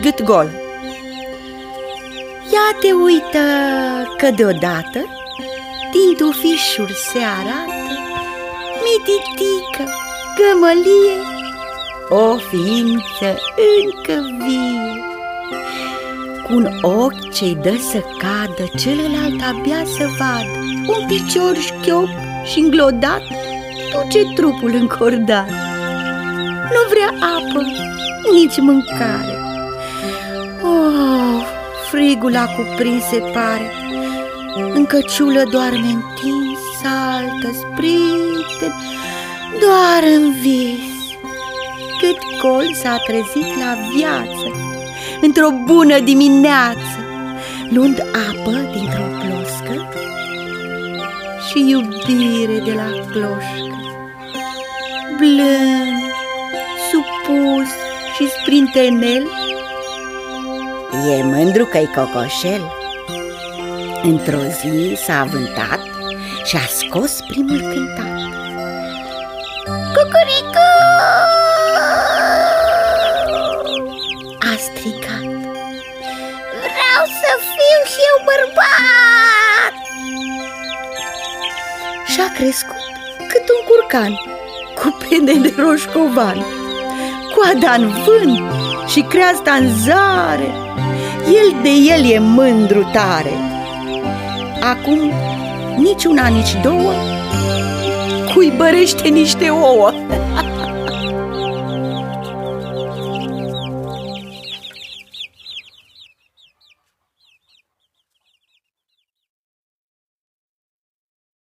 Gât gol. Ia te uită că deodată Din tufișuri se arată Mititică, gămălie O ființă încă vie. Cu un ochi ce-i dă să cadă Celălalt abia să vadă. Un picior șchiop și înglodat Duce trupul încordat Nu vrea apă, nici mâncare. Oh, frigul a cuprins se pare. În căciulă doarme întins, saltă, sprinte Doar în vis. Cât colț s-a trezit la viață Într-o bună dimineață Luând apă dintr-o ploscă Și iubire de la cloșcă. Blând, supus și sprintenel E mândru că-i cocoșel. Într-o zi s-a avântat și a scos primul cântat. Cucuricu! A strigat. Vreau să fiu și eu bărbat! Și-a crescut cât un curcan Cu pene de roșcovan Coada în vânt și creasta în zare. El de el e mândru tare. Acum nici una, nici două Cuibărește niște ouă